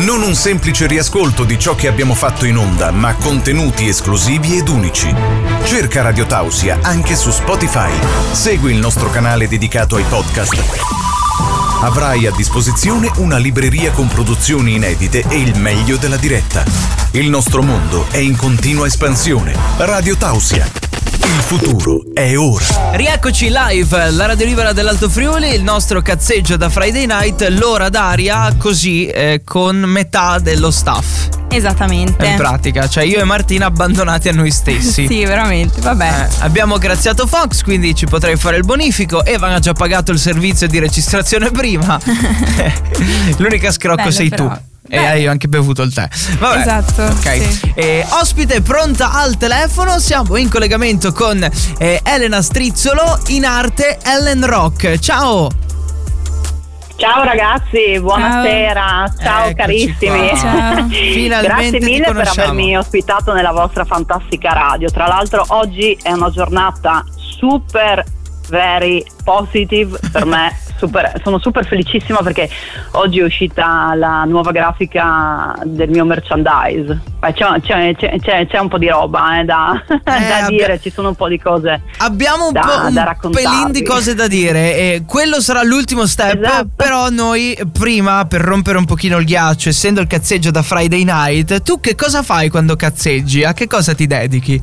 Non un semplice riascolto di ciò che abbiamo fatto in onda, ma contenuti esclusivi ed unici. Cerca Radio Tausia anche su Spotify. Segui il nostro canale dedicato ai podcast. Avrai a disposizione una libreria con produzioni inedite e il meglio della diretta. Il nostro mondo è in continua espansione. Radio Tausia il futuro è ora. Rieccoci live, la radio libera dell'Alto Friuli, il nostro cazzeggio da Friday Night, l'ora d'aria così eh, con metà dello staff. Esattamente. In pratica, cioè io e Martina abbandonati a noi stessi. sì, veramente, vabbè. Eh, abbiamo graziato Fox, quindi ci potrei fare il bonifico. Evan ha già pagato il servizio di registrazione prima. L'unica scrocco Bello, sei però. tu. E hai anche bevuto il tè. Vabbè. Esatto, Ok. sì. Eh, ospite pronta al telefono. Siamo in collegamento con eh, Elena Strizzolo, in arte Ellen Rock. Ciao. Ciao ragazzi, buonasera, ciao, Eccoci carissimi. Ciao. Finalmente Grazie mille per avermi ospitato nella vostra fantastica radio. Tra l'altro oggi è una giornata super very positive per me. Super- sono super felicissima perché oggi è uscita la nuova grafica del mio merchandise. C'è, c'è- c'è- c'è- un po' di roba eh, da, da abbia- dire, ci sono un po' di cose. Abbiamo un da- po' un da pelin di cose da dire e quello sarà l'ultimo step, Esatto. però noi prima per rompere un pochino il ghiaccio, essendo il cazzeggio da Friday Night, tu che cosa fai quando cazzeggi? A che cosa ti dedichi?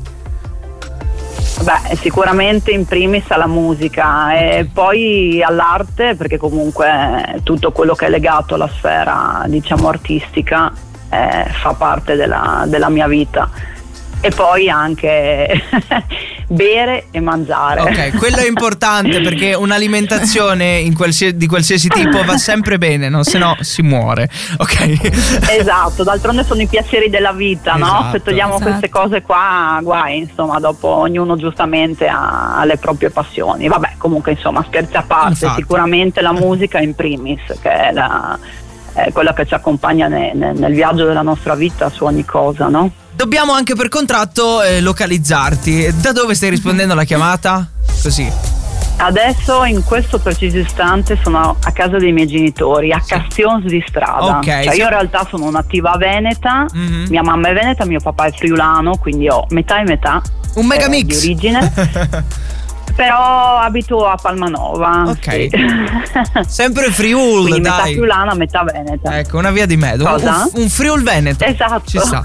Beh, sicuramente in primis alla musica e poi all'arte, perché comunque tutto quello che è legato alla sfera, diciamo, artistica eh, fa parte della, della mia vita. E poi anche bere e mangiare. Ok, quello è importante perché un'alimentazione in qualsia- di qualsiasi tipo va sempre bene, no? se no si muore. Ok. Esatto, d'altronde sono i piaceri della vita, no? Esatto. Se togliamo Esatto. queste cose qua, guai, insomma, dopo ognuno giustamente ha, ha le proprie passioni. Vabbè, comunque, insomma, scherzi a parte, Infatti. sicuramente la musica in primis, che è, la- è quella che ci accompagna ne- ne- nel viaggio della nostra vita su ogni cosa, no? Dobbiamo anche per contratto eh, localizzarti. Da dove stai rispondendo alla chiamata? Così. Adesso, in questo preciso istante, sono a casa dei miei genitori, a Castions di strada. Ok, Cioè, sì. io in realtà sono nativa veneta, Mhm. mia mamma è veneta, mio papà è friulano, quindi ho metà e metà. Un mega eh, mix. di origine. Però abito a Palmanova. Ok. sì. Sempre Friul, Quindi metà dai. friulana, metà veneta. Ecco, una via di mezzo. Un, Cosa? un Friul Veneto. Esatto. Ci sta.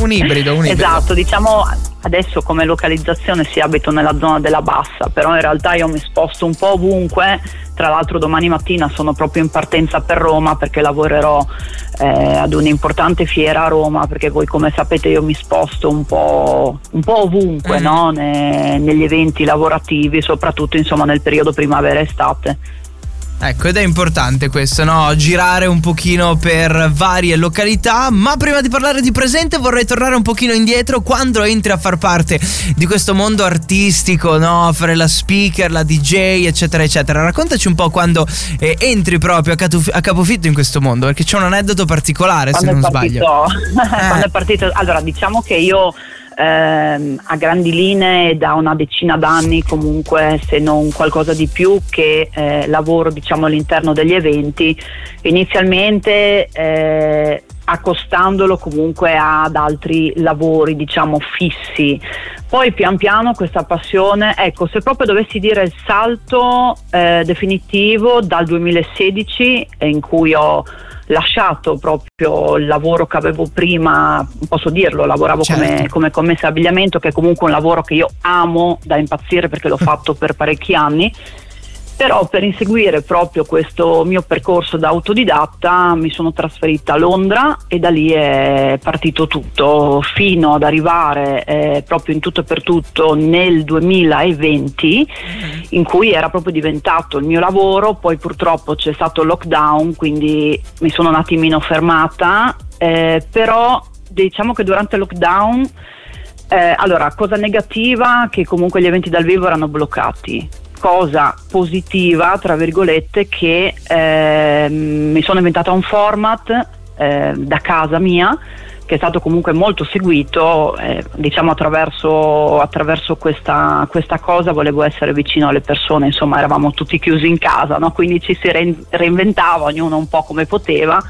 Un ibrido, un ibrido. Esatto, diciamo adesso come localizzazione si abito nella zona della bassa, però in realtà io mi sposto un po' ovunque. Tra l'altro domani mattina sono proprio in partenza per Roma perché lavorerò eh, ad un'importante fiera a Roma perché voi come sapete io mi sposto un po', un po' ovunque Mm. no? Ne- negli eventi lavorativi, soprattutto insomma nel periodo primavera-estate. Ecco, ed è importante questo, no? Girare un pochino per varie località. Ma prima di parlare di presente vorrei tornare un pochino indietro quando entri a far parte di questo mondo artistico, no? Fare la speaker, la DJ, eccetera, eccetera. Raccontaci un po' quando eh, entri proprio a, catu- a capofitto in questo mondo, perché c'è un aneddoto particolare, se quando non è sbaglio. partito, quando è partito allora diciamo che io ehm, a grandi linee da una decina d'anni comunque se non qualcosa di più che eh, lavoro diciamo all'interno degli eventi. Inizialmente eh, accostandolo comunque ad altri lavori diciamo fissi. Poi pian piano questa passione, ecco, se proprio dovessi dire il salto eh, definitivo dal 2016 eh, in cui ho lasciato proprio il lavoro che avevo prima, posso dirlo, lavoravo come, Certo. come commessa abbigliamento, che è comunque un lavoro che io amo da impazzire perché l'ho fatto per parecchi anni. Però per inseguire proprio questo mio percorso da autodidatta mi sono trasferita a Londra e da lì è partito tutto fino ad arrivare eh, proprio in tutto e per tutto nel 2020 in cui era proprio diventato il mio lavoro, poi purtroppo c'è stato il lockdown, quindi mi sono un attimino fermata, eh, però diciamo che durante il lockdown eh, allora, cosa negativa che comunque gli eventi dal vivo erano bloccati. Cosa positiva, tra virgolette, che ehm, mi sono inventata un format eh, da casa mia che è stato comunque molto seguito, eh, diciamo attraverso, attraverso questa, questa cosa volevo essere vicino alle persone, insomma eravamo tutti chiusi in casa, no? quindi ci si rein- reinventava ognuno un po' come poteva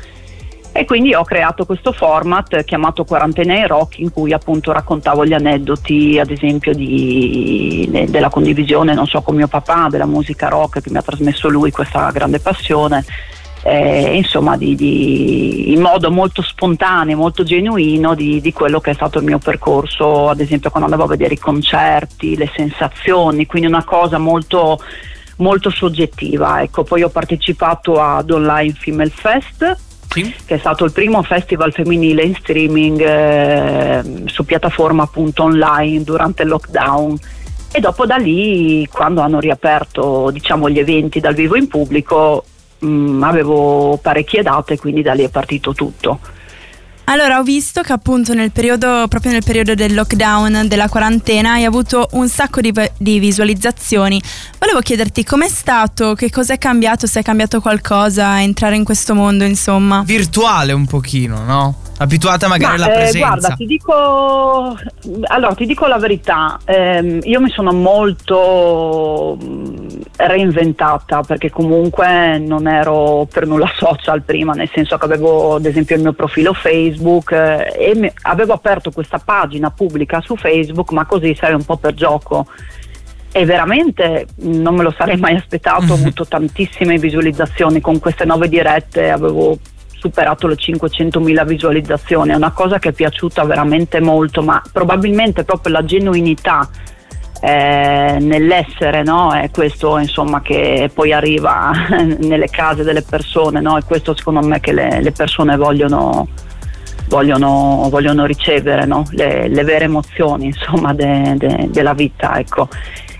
E quindi ho creato questo format chiamato Quarantena e Rock in cui appunto raccontavo gli aneddoti, ad esempio, di, de, della condivisione, non so, con mio papà, della musica rock che mi ha trasmesso lui questa grande passione. Eh, insomma, di, di, in modo molto spontaneo, molto genuino di, di, quello che è stato il mio percorso, ad esempio quando andavo a vedere i concerti, le sensazioni, quindi una cosa molto, molto soggettiva. Ecco, poi ho partecipato ad Online Female Fest sì. che è stato il primo festival femminile in streaming eh, su piattaforma appunto online durante il lockdown e dopo da lì quando hanno riaperto diciamo gli eventi dal vivo in pubblico mh, mm, avevo parecchie date quindi da lì è partito tutto. Allora, ho visto che appunto nel periodo, proprio nel periodo del lockdown, della quarantena, hai avuto un sacco di, di visualizzazioni. Volevo chiederti com'è stato, che cosa è cambiato, se è cambiato qualcosa entrare in questo mondo, insomma. Virtuale un pochino, no? Abituata magari Ma, alla presenza. Eh, guarda, ti dico, allora, ti dico la verità, eh, io mi sono molto mm, reinventata perché comunque non ero per nulla social prima, nel senso che avevo ad esempio il mio profilo Facebook eh, e mi, avevo aperto questa pagina pubblica su Facebook, ma così sai un po' per gioco e veramente non me lo sarei mai aspettato, ho avuto tantissime visualizzazioni con queste nove dirette, avevo superato le 500.000 visualizzazioni, è una cosa che è piaciuta veramente molto, ma probabilmente proprio la genuinità eh, nell'essere, no? è questo insomma che poi arriva nelle case delle persone, no? è questo secondo me che le, le persone vogliono, vogliono, vogliono ricevere, no? le, le, vere emozioni insomma, de, de, della vita. Ecco.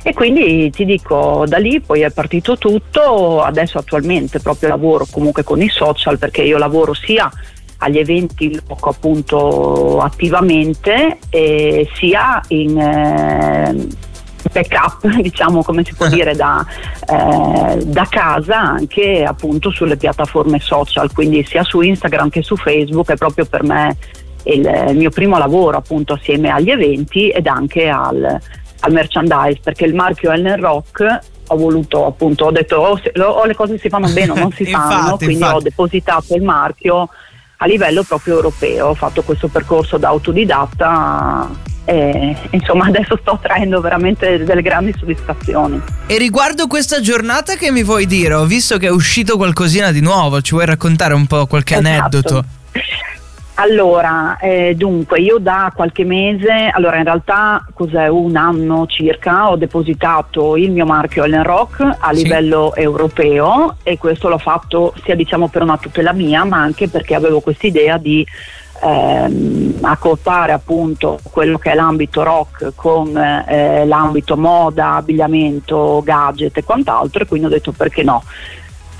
E quindi ti dico, da lì poi è partito tutto, adesso attualmente proprio lavoro comunque con i social perché io lavoro sia agli eventi loco appunto attivamente eh, sia in eh, backup diciamo come si può dire da, eh, da, casa anche appunto sulle piattaforme social. Quindi sia su Instagram che su Facebook è proprio per me il, il mio primo lavoro appunto assieme agli eventi ed anche al al merchandise perché il marchio Elner Rock ho voluto appunto, ho detto o, oh, se, o le cose si fanno bene o non si fanno, infatti, quindi infatti. ho depositato il marchio a livello proprio europeo, ho fatto questo percorso da autodidatta e insomma adesso sto traendo veramente delle grandi soddisfazioni. E riguardo questa giornata che mi vuoi dire? Ho visto che è uscito qualcosina di nuovo, ci vuoi raccontare un po' qualche esatto. aneddoto? Allora, eh, dunque, io da qualche mese, allora in realtà cos'è un anno circa, ho depositato il mio marchio Ellen Rock a sì. livello europeo e questo l'ho fatto sia diciamo per una tutela mia, ma anche perché avevo quest'idea di ehm, accorpare appunto quello che è l'ambito rock con eh, l'ambito moda, abbigliamento, gadget e quant'altro e quindi ho detto perché no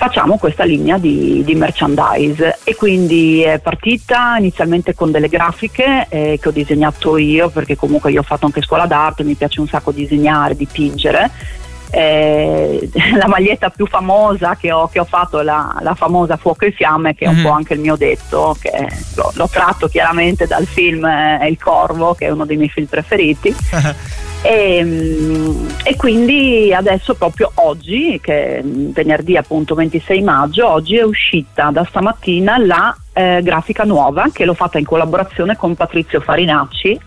facciamo questa linea di, di, merchandise e quindi è partita inizialmente con delle grafiche eh, che ho disegnato io perché comunque io ho fatto anche scuola d'arte, mi piace un sacco disegnare, dipingere. Eh, la maglietta più famosa che ho, che ho fatto è la, la, famosa Fuoco e Fiamme che è un mm-hmm. po' anche il mio detto che lo, lo tratto chiaramente dal film eh, Il Corvo che è uno dei miei film preferiti E, ehm, e, quindi adesso proprio oggi, che è venerdì appunto 26 maggio, oggi è uscita da stamattina la eh, grafica nuova che l'ho fatta in collaborazione con Patrizio Farinacci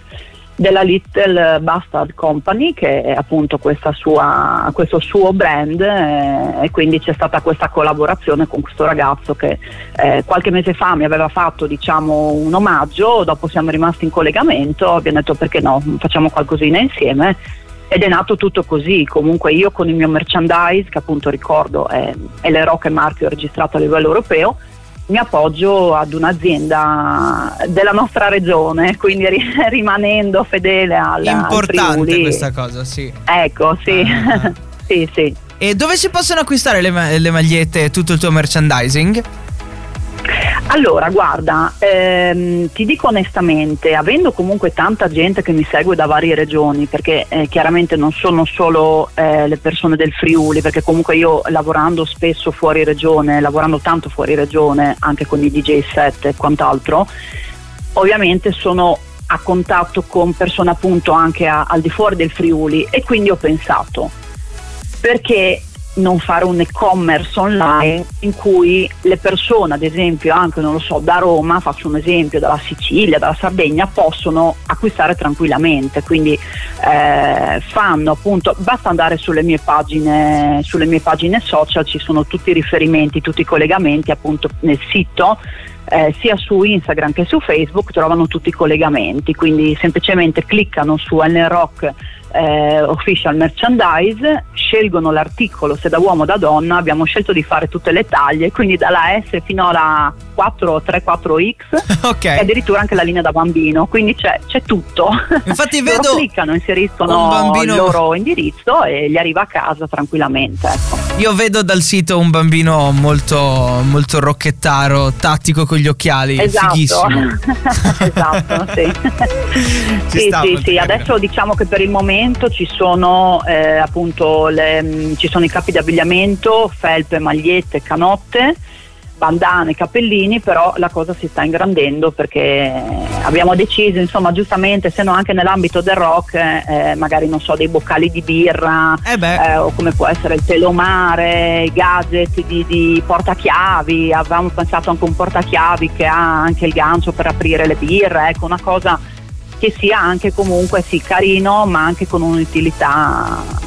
della Little Bastard Company che è appunto sua, questo suo brand eh, e quindi c'è stata questa collaborazione con questo ragazzo che eh, qualche mese fa mi aveva fatto diciamo un omaggio, dopo siamo rimasti in collegamento, abbiamo detto perché no, facciamo qualcosina insieme ed è nato tutto così, comunque io con il mio merchandise che appunto ricordo è, è l'Eroche marchio registrato a livello europeo mi appoggio ad un'azienda della nostra regione, quindi rimanendo fedele al Importante al questa cosa, sì. Ecco, sì. Ah. sì, sì. E dove si possono acquistare le, le magliette e tutto il tuo merchandising? Allora, guarda, ehm, ti dico onestamente, avendo comunque tanta gente che mi segue da varie regioni, perché eh, chiaramente non sono solo eh, le persone del Friuli, perché comunque io lavorando spesso fuori regione, lavorando tanto fuori regione, anche con i DJ set e quant'altro, ovviamente sono a contatto con persone appunto anche a, al di fuori del Friuli e quindi ho pensato, perché non fare un e-commerce online in cui le persone, ad esempio, anche non lo so, da Roma, faccio un esempio, dalla Sicilia, dalla Sardegna, possono acquistare tranquillamente. Quindi eh, fanno appunto, basta andare sulle mie pagine, sulle mie pagine social, ci sono tutti i riferimenti, tutti i collegamenti appunto nel sito eh, sia su Instagram che su Facebook trovano tutti i collegamenti, quindi semplicemente cliccano su NRock eh, Official Merchandise, scelgono l'articolo se da uomo o da donna, abbiamo scelto di fare tutte le taglie, quindi dalla S fino alla 4 3 4X okay. e addirittura anche la linea da bambino, quindi c'è, c'è tutto. Infatti vedo cliccano, inseriscono bambino... il loro indirizzo e gli arriva a casa tranquillamente. Ecco. Io vedo dal sito un bambino molto, molto rocchettaro, tattico con gli occhiali, esatto. fighissimo. esatto, sì. sì, sì, sì. adesso diciamo che per il momento ci sono eh, appunto le, ci sono i capi di abbigliamento, felpe, magliette, canotte bandane, cappellini, però la cosa si sta ingrandendo perché abbiamo deciso, insomma, giustamente, essendo anche nell'ambito del rock, eh, magari non so, dei boccali di birra eh eh, o come può essere il telomare, i gadget di, di portachiavi, avevamo pensato anche un portachiavi che ha anche il gancio per aprire le birre, ecco, una cosa che sia anche comunque sì carino ma anche con un'utilità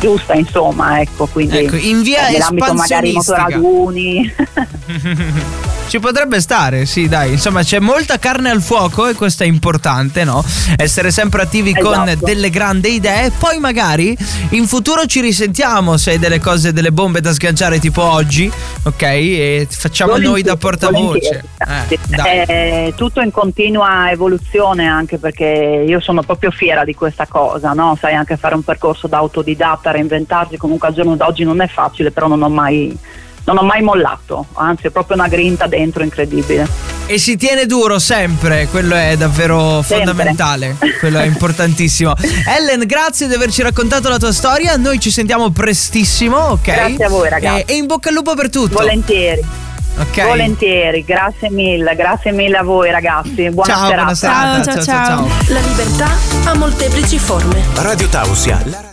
giusta, insomma, ecco, quindi ecco, in via eh, nell'ambito magari motoraduni. Ci potrebbe stare, sì, dai. Insomma, c'è molta carne al fuoco e questo è importante, no? Essere sempre attivi esatto. con delle grandi idee. Poi magari in futuro ci risentiamo se hai delle cose, delle bombe da sganciare tipo oggi, ok? E facciamo volentieri, noi da portavoce. Eh, è tutto in continua evoluzione anche perché io sono proprio fiera di questa cosa, no? Sai anche fare un percorso da autodidatta, reinventarsi, comunque al giorno d'oggi non è facile, però non ho mai non ho mai mollato, anzi è proprio una grinta dentro incredibile. E si tiene duro sempre, quello è davvero sempre. fondamentale, quello è importantissimo. Ellen, grazie di averci raccontato la tua storia, noi ci sentiamo prestissimo, ok? Grazie a voi ragazzi. E, e in bocca al lupo per tutto. Volentieri. Okay. Volentieri, grazie mille, grazie mille a voi ragazzi. Buona ciao, serata. Buona serata. Ciao, ciao, ciao, ciao. La libertà ha molteplici forme. Radio Tausia.